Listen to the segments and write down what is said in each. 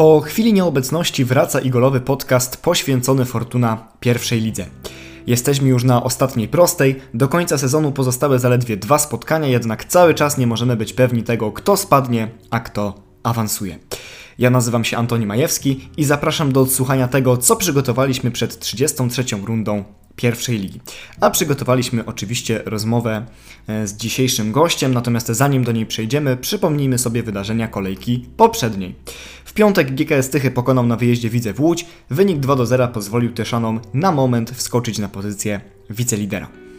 Po chwili nieobecności wraca igolowy podcast poświęcony Fortuna pierwszej lidze. Jesteśmy już na ostatniej prostej, do końca sezonu pozostały zaledwie dwa spotkania, jednak cały czas nie możemy być pewni tego, kto spadnie, a kto awansuje. Ja nazywam się Antoni Majewski i zapraszam do odsłuchania tego, co przygotowaliśmy przed 33. rundą pierwszej ligi. A przygotowaliśmy oczywiście rozmowę e, z dzisiejszym gościem, natomiast zanim do niej przejdziemy, przypomnijmy sobie wydarzenia kolejki poprzedniej. W piątek GKS Tychy pokonał na wyjeździe Widzę w Łódź, wynik 2 do 0 pozwolił Teszanom na moment wskoczyć na pozycję wicelidera.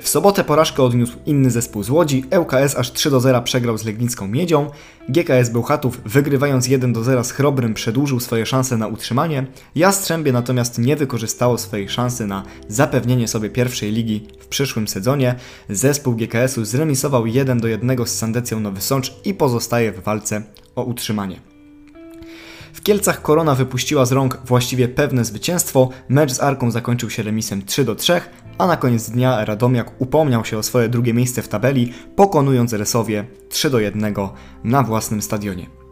W sobotę porażkę odniósł inny zespół z Łodzi, ŁKS aż 3 do 0 przegrał z Legnicką Miedzią, GKS Bełchatów wygrywając 1 do 0 z Chrobrym przedłużył swoje szanse na utrzymanie, Jastrzębie natomiast nie wykorzystało swojej szansy na zapewnienie sobie pierwszej ligi w przyszłym sezonie. Zespół GKS-u zremisował 1 do 1 z Sandecją Nowy Sącz i pozostaje w walce o utrzymanie. W Kielcach Korona wypuściła z rąk właściwie pewne zwycięstwo, mecz z Arką zakończył się remisem 3 do 3, a na koniec dnia Radomiak upomniał się o swoje drugie miejsce w tabeli, pokonując Resowie 3 do 1 na własnym stadionie.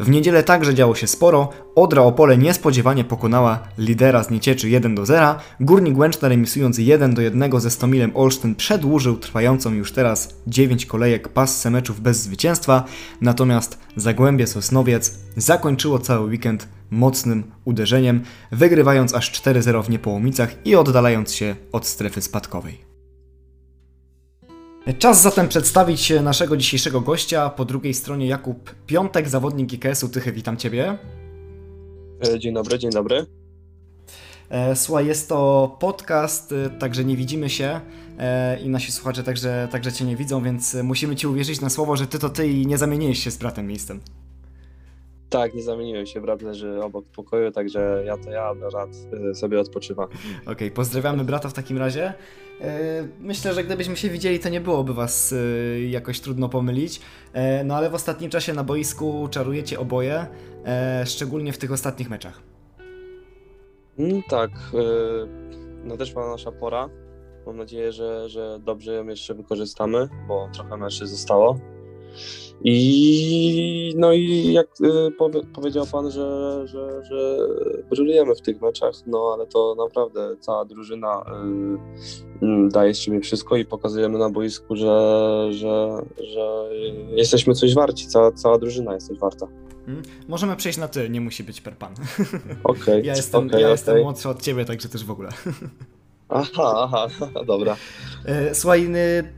W niedzielę także działo się sporo. Odra Opole niespodziewanie pokonała lidera z Niecieczy 1 do 0. Górnik Łęczna remisując 1 do 1 ze Stomilem Olsztyn przedłużył trwającą już teraz 9 kolejek passę meczów bez zwycięstwa. Natomiast Zagłębie Sosnowiec zakończyło cały weekend mocnym uderzeniem, wygrywając aż 4-0 w Niepołomicach i oddalając się od strefy spadkowej. Czas zatem przedstawić naszego dzisiejszego gościa. Po drugiej stronie Jakub Piątek, zawodnik IKS-u Tychy. Witam Ciebie. E, dzień dobry, dzień dobry. E, słuchaj, jest to podcast, e, także nie widzimy się i nasi słuchacze także, także Cię nie widzą, więc musimy Ci uwierzyć na słowo, że Ty to Ty i nie zamieniłeś się z bratem miejscem. Tak, nie zamieniłem się, brat leży obok pokoju, także ja to ja, brat sobie odpoczywa. Okej, okay, pozdrawiamy brata w takim razie. E, myślę, że gdybyśmy się widzieli, to nie byłoby was e, jakoś trudno pomylić. No ale w ostatnim czasie na boisku czarujecie oboje, szczególnie w tych ostatnich meczach. Mm, tak, nadeszła nasza pora. Mam nadzieję, że, że dobrze ją jeszcze wykorzystamy, bo trochę meczy zostało. I no i jak y, powie, powiedział pan, że, że, że brylujemy w tych meczach, no ale to naprawdę cała drużyna y, y, daje z siebie wszystko i pokazujemy na boisku, że, że, że jesteśmy coś warci, cała, cała drużyna jest coś warta. Hmm? Możemy przejść na ty, nie musi być per pan. Okay, ja jestem, okay, ja okay. jestem młodszy od ciebie, także też w ogóle. Aha, aha, dobra. E, słuchaj,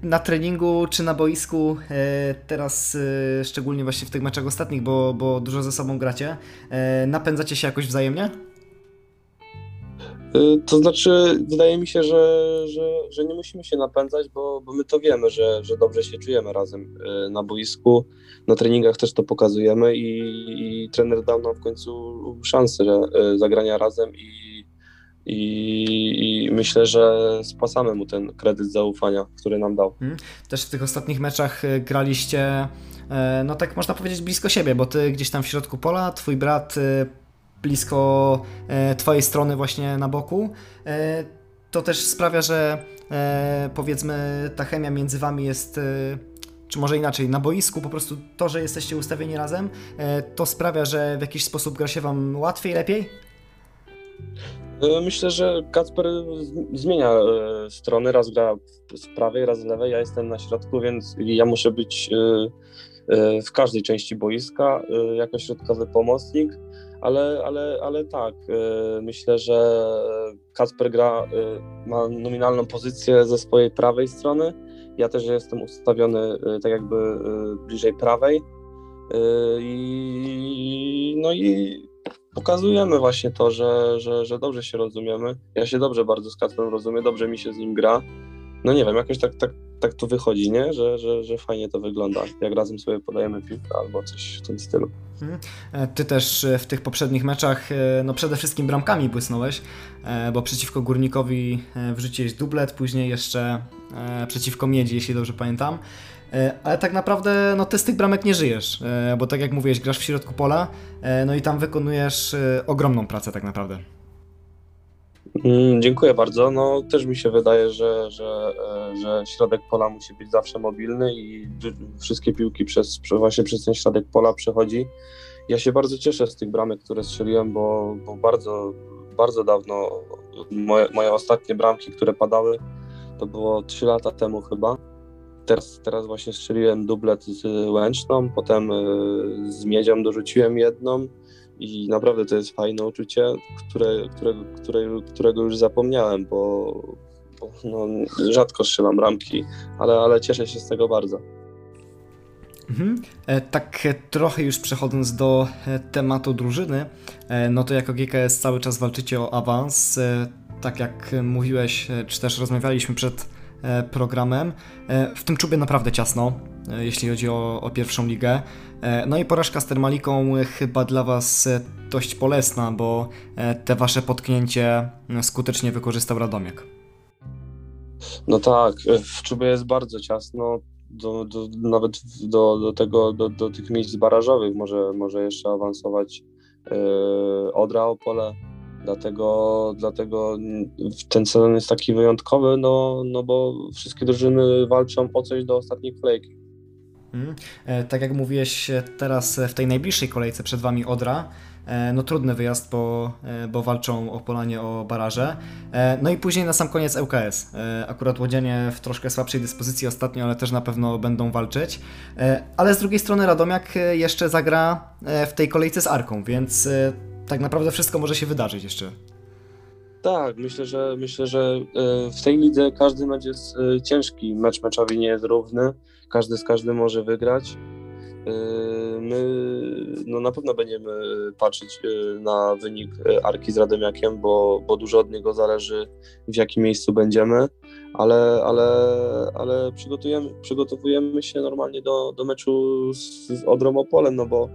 na treningu czy na boisku, e, teraz e, szczególnie właśnie w tych meczach ostatnich, bo, bo dużo ze sobą gracie, napędzacie się jakoś wzajemnie? To znaczy, wydaje mi się, że, że, że nie musimy się napędzać, bo, bo my to wiemy, że, że dobrze się czujemy razem na boisku. Na treningach też to pokazujemy i, i trener dał nam w końcu szansę zagrania razem i i, i, myślę, że spłacamy mu ten kredyt zaufania, który nam dał. Hmm. Też w tych ostatnich meczach e, graliście, e, no tak można powiedzieć, blisko siebie, bo ty gdzieś tam w środku pola, twój brat e, blisko twojej strony właśnie na boku. To też sprawia, że powiedzmy ta chemia między wami jest czy może inaczej, na boisku po prostu to, że jesteście ustawieni razem, to sprawia, że w jakiś sposób gra się wam łatwiej, lepiej? E, myślę, że Kacper zmienia e, strony, raz gra z prawej, raz z lewej, ja jestem na środku, więc ja muszę być e, w każdej części boiska jako środkowy pomocnik, ale, ale, ale tak, myślę, że Kacper gra, ma nominalną pozycję ze swojej prawej strony, ja też jestem ustawiony tak jakby bliżej prawej. I no i pokazujemy właśnie to, że, że, że dobrze się rozumiemy. Ja się dobrze bardzo z Kacprem rozumiem, dobrze mi się z nim gra. No nie wiem, jakoś tak, tak, tak to wychodzi, nie? Że, że, że fajnie to wygląda, jak razem sobie podajemy piłkę albo coś w tym stylu. Mhm. E, ty też e, w tych poprzednich meczach, e, no przede wszystkim bramkami błysnąłeś, bo przeciwko Górnikowi wrzuciłeś dublet, później jeszcze przeciwko Miedzi, jeśli dobrze pamiętam. E, ale tak naprawdę no, ty z tych bramek nie żyjesz, e, bo tak jak mówiłeś, grasz w środku pola, e, no i tam wykonujesz ogromną pracę tak naprawdę. Mm, dziękuję bardzo. No też mi się wydaje, że, że, że środek pola musi być zawsze mobilny i wszystkie piłki przez, właśnie przez ten środek pola przechodzi ja się bardzo cieszę z tych bramek, które strzeliłem, bo, bo bardzo, bardzo dawno moje, moje ostatnie bramki, które padały, to było 3 lata temu chyba. Teraz, teraz właśnie strzeliłem dublet z Łęczną, potem y, z Miedzią dorzuciłem jedną i naprawdę to jest fajne uczucie, które, które, które, którego już zapomniałem, bo, bo no, rzadko strzelam ramki, ale, ale cieszę się z tego bardzo. Mhm. E, tak e, trochę już przechodząc do e, tematu drużyny, no to jako GKS cały czas walczycie o awans. Tak jak mówiłeś, czy też rozmawialiśmy przed programem, w tym czubie naprawdę ciasno, jeśli chodzi o, o pierwszą ligę. No i porażka z Termaliką chyba dla Was dość bolesna, bo te Wasze potknięcie skutecznie wykorzystał Radomiak. No tak, w czubie jest bardzo ciasno do, do, nawet do, do, tego, do, do tych miejsc barażowych może, może jeszcze awansować yy, Odra Opole. Dlatego, dlatego ten sezon jest taki wyjątkowy, no, no bo wszystkie drużyny walczą o coś do ostatniej kolejki. Hmm. Tak jak mówiłeś teraz w tej najbliższej kolejce przed Wami Odra, E, no trudny wyjazd, bo, e, bo walczą o Polanie o baraże. E, no i później na sam koniec ŁKS. Akurat Łodzianie w troszkę słabszej dyspozycji ostatnio, ale też na pewno będą walczyć. Ale z drugiej strony Radomiak jeszcze zagra w tej kolejce z Arką, więc tak naprawdę wszystko może się wydarzyć jeszcze. Tak, myślę, że myślę, że w tej lidze każdy mecz jest ciężki. Mecz meczowi nie jest równy. Każdy z każdym może wygrać. Yy, my no na pewno będziemy patrzeć na wynik Arki z Radomiakiem, bo, bo dużo od niego zależy, w jakim miejscu będziemy, ale, ale, ale przygotujemy, przygotowujemy się normalnie do, do meczu z, z no bo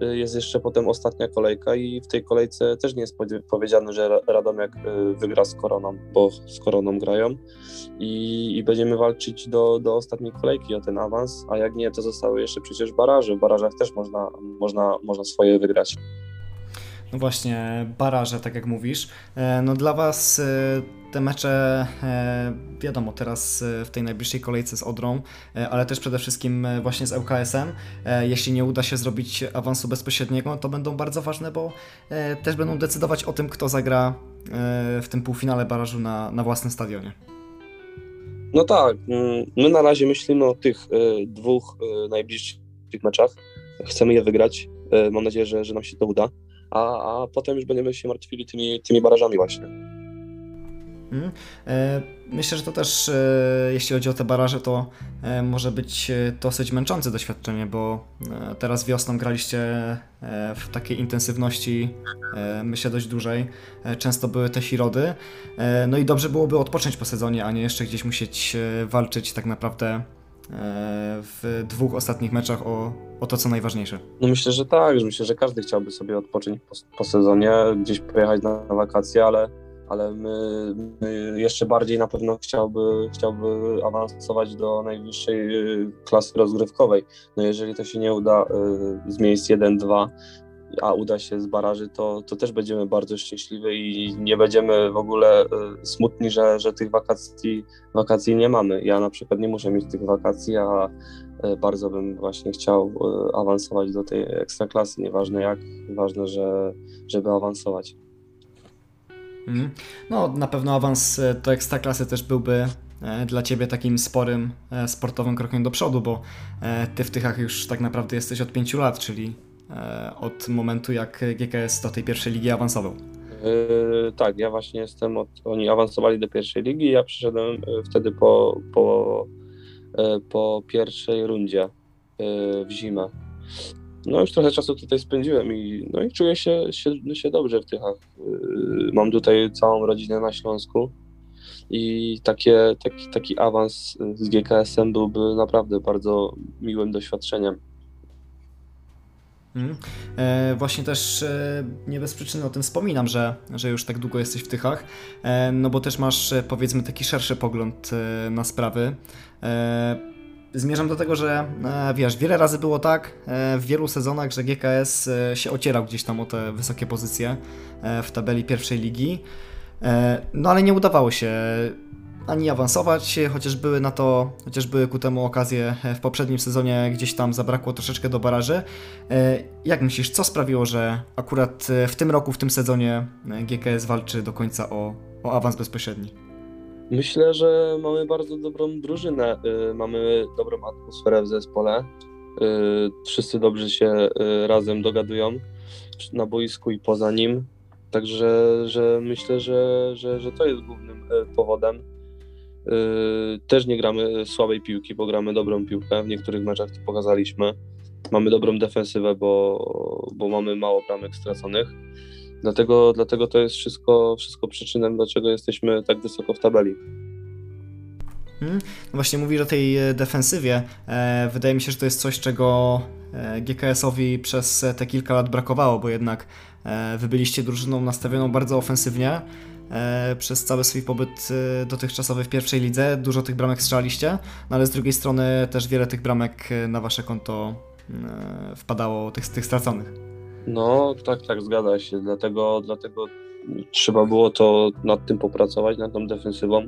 jest jeszcze potem ostatnia kolejka i w tej kolejce też nie jest powiedziane, że Radomiak wygra z Koroną, bo z Koroną grają i, i będziemy walczyć do, do ostatniej kolejki o ten awans, a jak nie, to zostały jeszcze przecież baraże. W barażach też można, można, można swoje wygrać. No właśnie, baraże, tak jak mówisz. E, no dla Was e, te mecze, e, wiadomo, teraz w tej najbliższej kolejce z Odrą, ale też przede wszystkim właśnie z ŁKS-em. Jeśli nie uda się zrobić awansu bezpośredniego, to będą bardzo ważne, bo też będą decydować o tym, kto zagra w tym półfinale barażu na, na własnym stadionie. No tak, mm, my na razie myślimy o tych dwóch najbliższych meczach. Chcemy je wygrać. Mam nadzieję, że, że nam się to uda a, a potem już będziemy się martwili tymi, tymi barażami właśnie. Hmm. Myślę, że to też, e, jeśli chodzi o te baraże, to e, może być dosyć męczące doświadczenie, bo teraz wiosną graliście w takiej intensywności, myślę, dość dużej. Często były te środy. No i dobrze byłoby odpocząć po sezonie, a nie jeszcze gdzieś musieć walczyć tak naprawdę w dwóch ostatnich meczach o, o to, co najważniejsze. No myślę, że tak. Myślę, że każdy chciałby sobie odpocząć po, po sezonie, gdzieś pojechać na, na wakacje, ale, ale my, my, jeszcze bardziej na pewno chciałby, chciałby awansować do najwyższej y, klasy rozgrywkowej. No jeżeli to się nie uda y, z miejsc 1-2, a uda się z baraży, to, to też będziemy bardzo szczęśliwi i nie będziemy w ogóle y, smutni, że, że tych wakacji, wakacji nie mamy. Ja na przykład nie muszę mieć tych wakacji, a y, bardzo bym właśnie chciał y, awansować do tej ekstraklasy, nieważne jak, ważne, że, żeby awansować. Mhm. No, na pewno awans do ekstraklasy też byłby dla Ciebie takim sporym sportowym krokiem do przodu, bo Ty w Tychach już tak naprawdę jesteś od pięciu lat, czyli E, od momentu, jak GKS do tej pierwszej ligi awansował. Yy, tak, ja właśnie jestem, od, oni awansowali do pierwszej ligi, ja przyszedłem e, wtedy po, po, po pierwszej rundzie w zimę. No już trochę czasu tutaj spędziłem i, no i czuję się, się, się dobrze w Tychach. Mam tutaj całą rodzinę na Śląsku i takie, taki, taki awans z GKS-em byłby naprawdę bardzo miłym doświadczeniem. Hmm. E, właśnie też e, nie bez przyczyny o tym wspominam, że, że już tak długo jesteś w Tychach, e, no bo też masz e, powiedzmy taki szerszy pogląd e, na sprawy. E, zmierzam do tego, że wiesz, wiele razy było tak w wielu sezonach, że GKS się ocierał gdzieś tam o te wysokie pozycje w tabeli pierwszej ligi, no ale nie udawało się ani awansować, chociaż były na to, chociaż były ku temu okazje w poprzednim sezonie, gdzieś tam zabrakło troszeczkę do baraży. Jak myślisz, co sprawiło, że akurat w tym roku, w tym sezonie GKS walczy do końca o, o awans bezpośredni? Myślę, że mamy bardzo dobrą drużynę, mamy dobrą atmosferę w zespole. Wszyscy dobrze się razem dogadują na boisku i poza nim. Także że myślę, że, że, że to jest głównym powodem. Też nie gramy słabej piłki, bo gramy dobrą piłkę. W niektórych meczach to pokazaliśmy. Mamy dobrą defensywę, bo, bo mamy mało bramek straconych. Dlatego, dlatego to jest wszystko, wszystko przyczyną, dlaczego jesteśmy tak wysoko w tabeli. Hmm. Właśnie mówisz o tej e, defensywie. E, wydaje mi się, że to jest coś, czego e, GKS-owi przez te kilka lat brakowało, bo jednak wy byliście drużyną nastawioną bardzo ofensywnie przez cały swój pobyt e, dotychczasowy w pierwszej lidze. Dużo tych bramek strzeliście, no ale z drugiej strony też wiele tych bramek na wasze konto wpadało, tych, tych straconych. No, tak, tak, zgadza się. Dlatego, dlatego trzeba było to nad tym popracować, nad tą defensywą.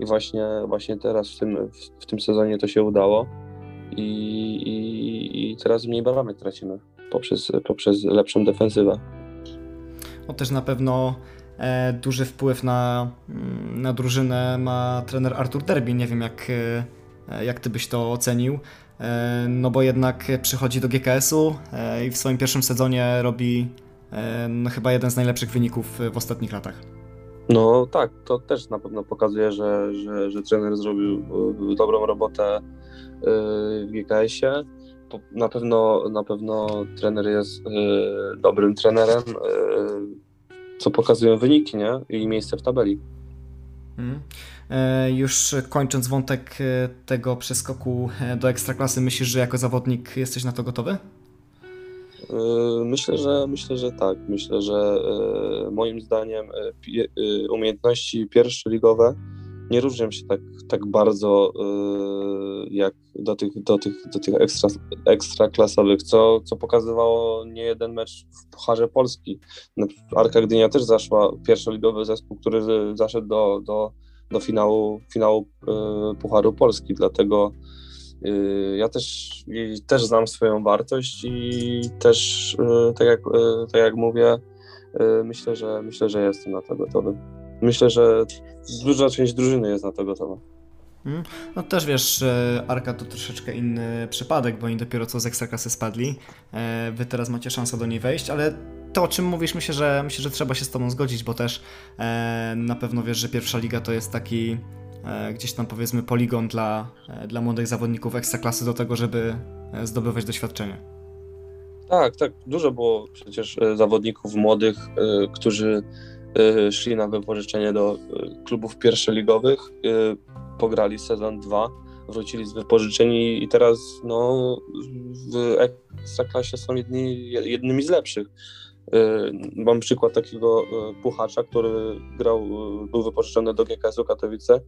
I właśnie, właśnie teraz w tym, w, w tym sezonie to się udało. I, i, i teraz mniej bramek tracimy poprzez, poprzez lepszą defensywę. No też na pewno e, duży wpływ na, mm, na drużynę ma trener Artur Derby. Nie wiem, jak, e, jak ty byś to ocenił. E, no bo jednak przychodzi do GKS-u e, i w swoim pierwszym sezonie robi e, no chyba jeden z najlepszych wyników w ostatnich latach. No tak, to też na pewno pokazuje, że, że, że trener zrobił dobrą robotę w GKS-ie. Na pewno, na pewno trener jest dobrym trenerem, co pokazują wyniki nie? i miejsce w tabeli. Hmm. Już kończąc wątek e, tego przeskoku e, do ekstraklasy, myślisz, że jako zawodnik jesteś na to gotowy? Myślę, że myślę, że tak. Myślę, że moim zdaniem umiejętności pierwszoligowe nie różnią się tak, tak bardzo jak do tych, do tych, do tych ekstra, ekstraklasowych, co, co pokazywało nie jeden mecz w Pucharze Polski. Arka Gdynia też zaszła, pierwszoligowy zespół, który zaszedł do, do do finału, finału e, Pucharu Polski, dlatego e, ja też, też znam swoją wartość i też, e, tak jak, tak jak mówię, myślę, że myślę, że jestem na to gotowy. Myślę, że duża część drużyny jest na to gotowa. Hmm. No też wiesz, Arka to troszeczkę inny przypadek, bo oni dopiero co z Ekstraklasy spadli. Wy teraz macie szansę do niej wejść, ale to, o czym mówisz, myślę, że myślę, że trzeba się z tobą zgodzić, bo też e, na pewno wiesz, że pierwsza liga to jest taki e, gdzieś tam powiedzmy poligon dla, e, dla młodych zawodników ekstraklasy do tego, żeby e, zdobywać doświadczenie. Tak, tak. Dużo było przecież e, zawodników młodych, e, którzy szli na wypożyczenie do klubów pierwszoligowych, pograli sezon 2, wrócili z wypożyczeni i teraz no, w ekstraklasie są jedni, jednymi z lepszych. Y, mam przykład takiego y, puchacza, który grał, y, był wypożyczony do GKS-u Katowice.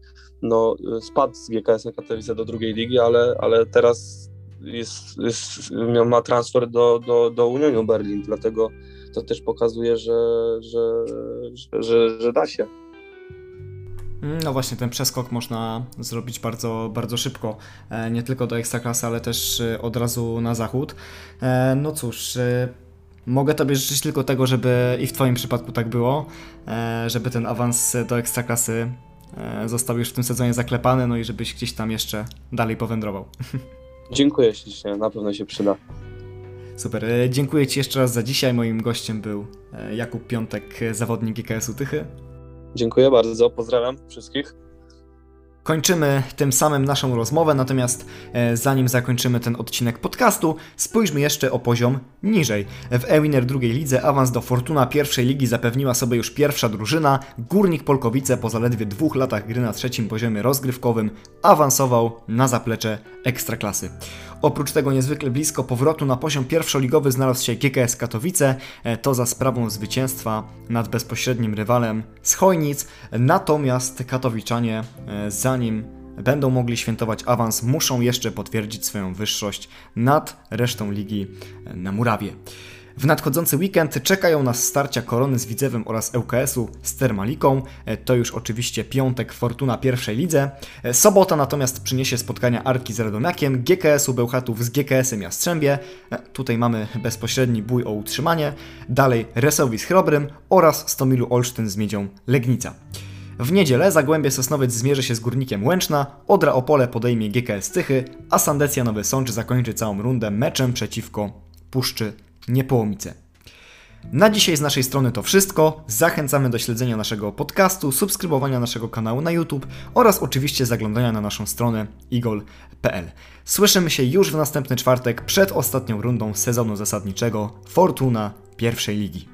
No, spadł z GKS-u Katowice do drugiej ligi, ale, ale teraz jest, jest, ma transfer do, do, do Unionu Berlin, dlatego to też pokazuje, że, że, że, że, da się. No właśnie, ten przeskok można zrobić bardzo, bardzo szybko. E, nie tylko do ekstraklasy, ale też od razu na zachód. E, no cóż, Mogę Tobie życzyć tylko tego, żeby i w Twoim przypadku tak było, e, żeby ten awans do ekstraklasy e, został już w tym sezonie zaklepany, no i żebyś gdzieś tam jeszcze dalej powędrował. Dziękuję ślicznie, na pewno się przyda. Super, e, dziękuję Ci jeszcze raz za dzisiaj. Moim gościem był Jakub Piątek, zawodnik GKS-u Tychy. Dziękuję bardzo, pozdrawiam wszystkich. Kończymy tym samym naszą rozmowę, natomiast e, zanim zakończymy ten odcinek podcastu, spójrzmy jeszcze o poziom niżej. W Ewiner drugiej lidze awans do Fortuna pierwszej ligi zapewniła sobie już pierwsza drużyna. Górnik Polkowice po zaledwie dwóch latach gry na trzecim poziomie rozgrywkowym awansował na zaplecze Ekstraklasy. Oprócz tego niezwykle blisko powrotu na poziom pierwszoligowy znalazł się GKS Katowice, e, to za sprawą zwycięstwa nad bezpośrednim rywalem z Chojnic, natomiast katowiczanie e, zanim będą mogli świętować awans, muszą jeszcze potwierdzić swoją wyższość nad resztą ligi e, na murawie. W nadchodzący weekend czekają nas starcia Korony z Widzewem oraz ŁKS-u z Termaliką. E, To już oczywiście piątek Fortuna pierwszej lidze. E, Sobota natomiast przyniesie spotkania Arki z Radomiakiem, GKS-u Bełchatów z GKS-em Jastrzębie. E, Tutaj mamy bezpośredni bój o utrzymanie. Dalej Resowi z Chrobrym oraz Stomilu Olsztyn z Miedzią Legnica. W niedzielę Zagłębie Sosnowiec zmierzy się z Górnikiem Łęczna, Odra Opole podejmie GKS Tychy, a Sandecja Nowy Sącz zakończy całą rundę meczem przeciwko Puszczy Niepołomice. Na dzisiaj z naszej strony to wszystko. Zachęcamy do śledzenia naszego podcastu, subskrybowania naszego kanału na YouTube oraz oczywiście zaglądania na naszą stronę igol.pl. Słyszymy się już w następny czwartek przed ostatnią rundą sezonu zasadniczego Fortuna pierwszej ligi.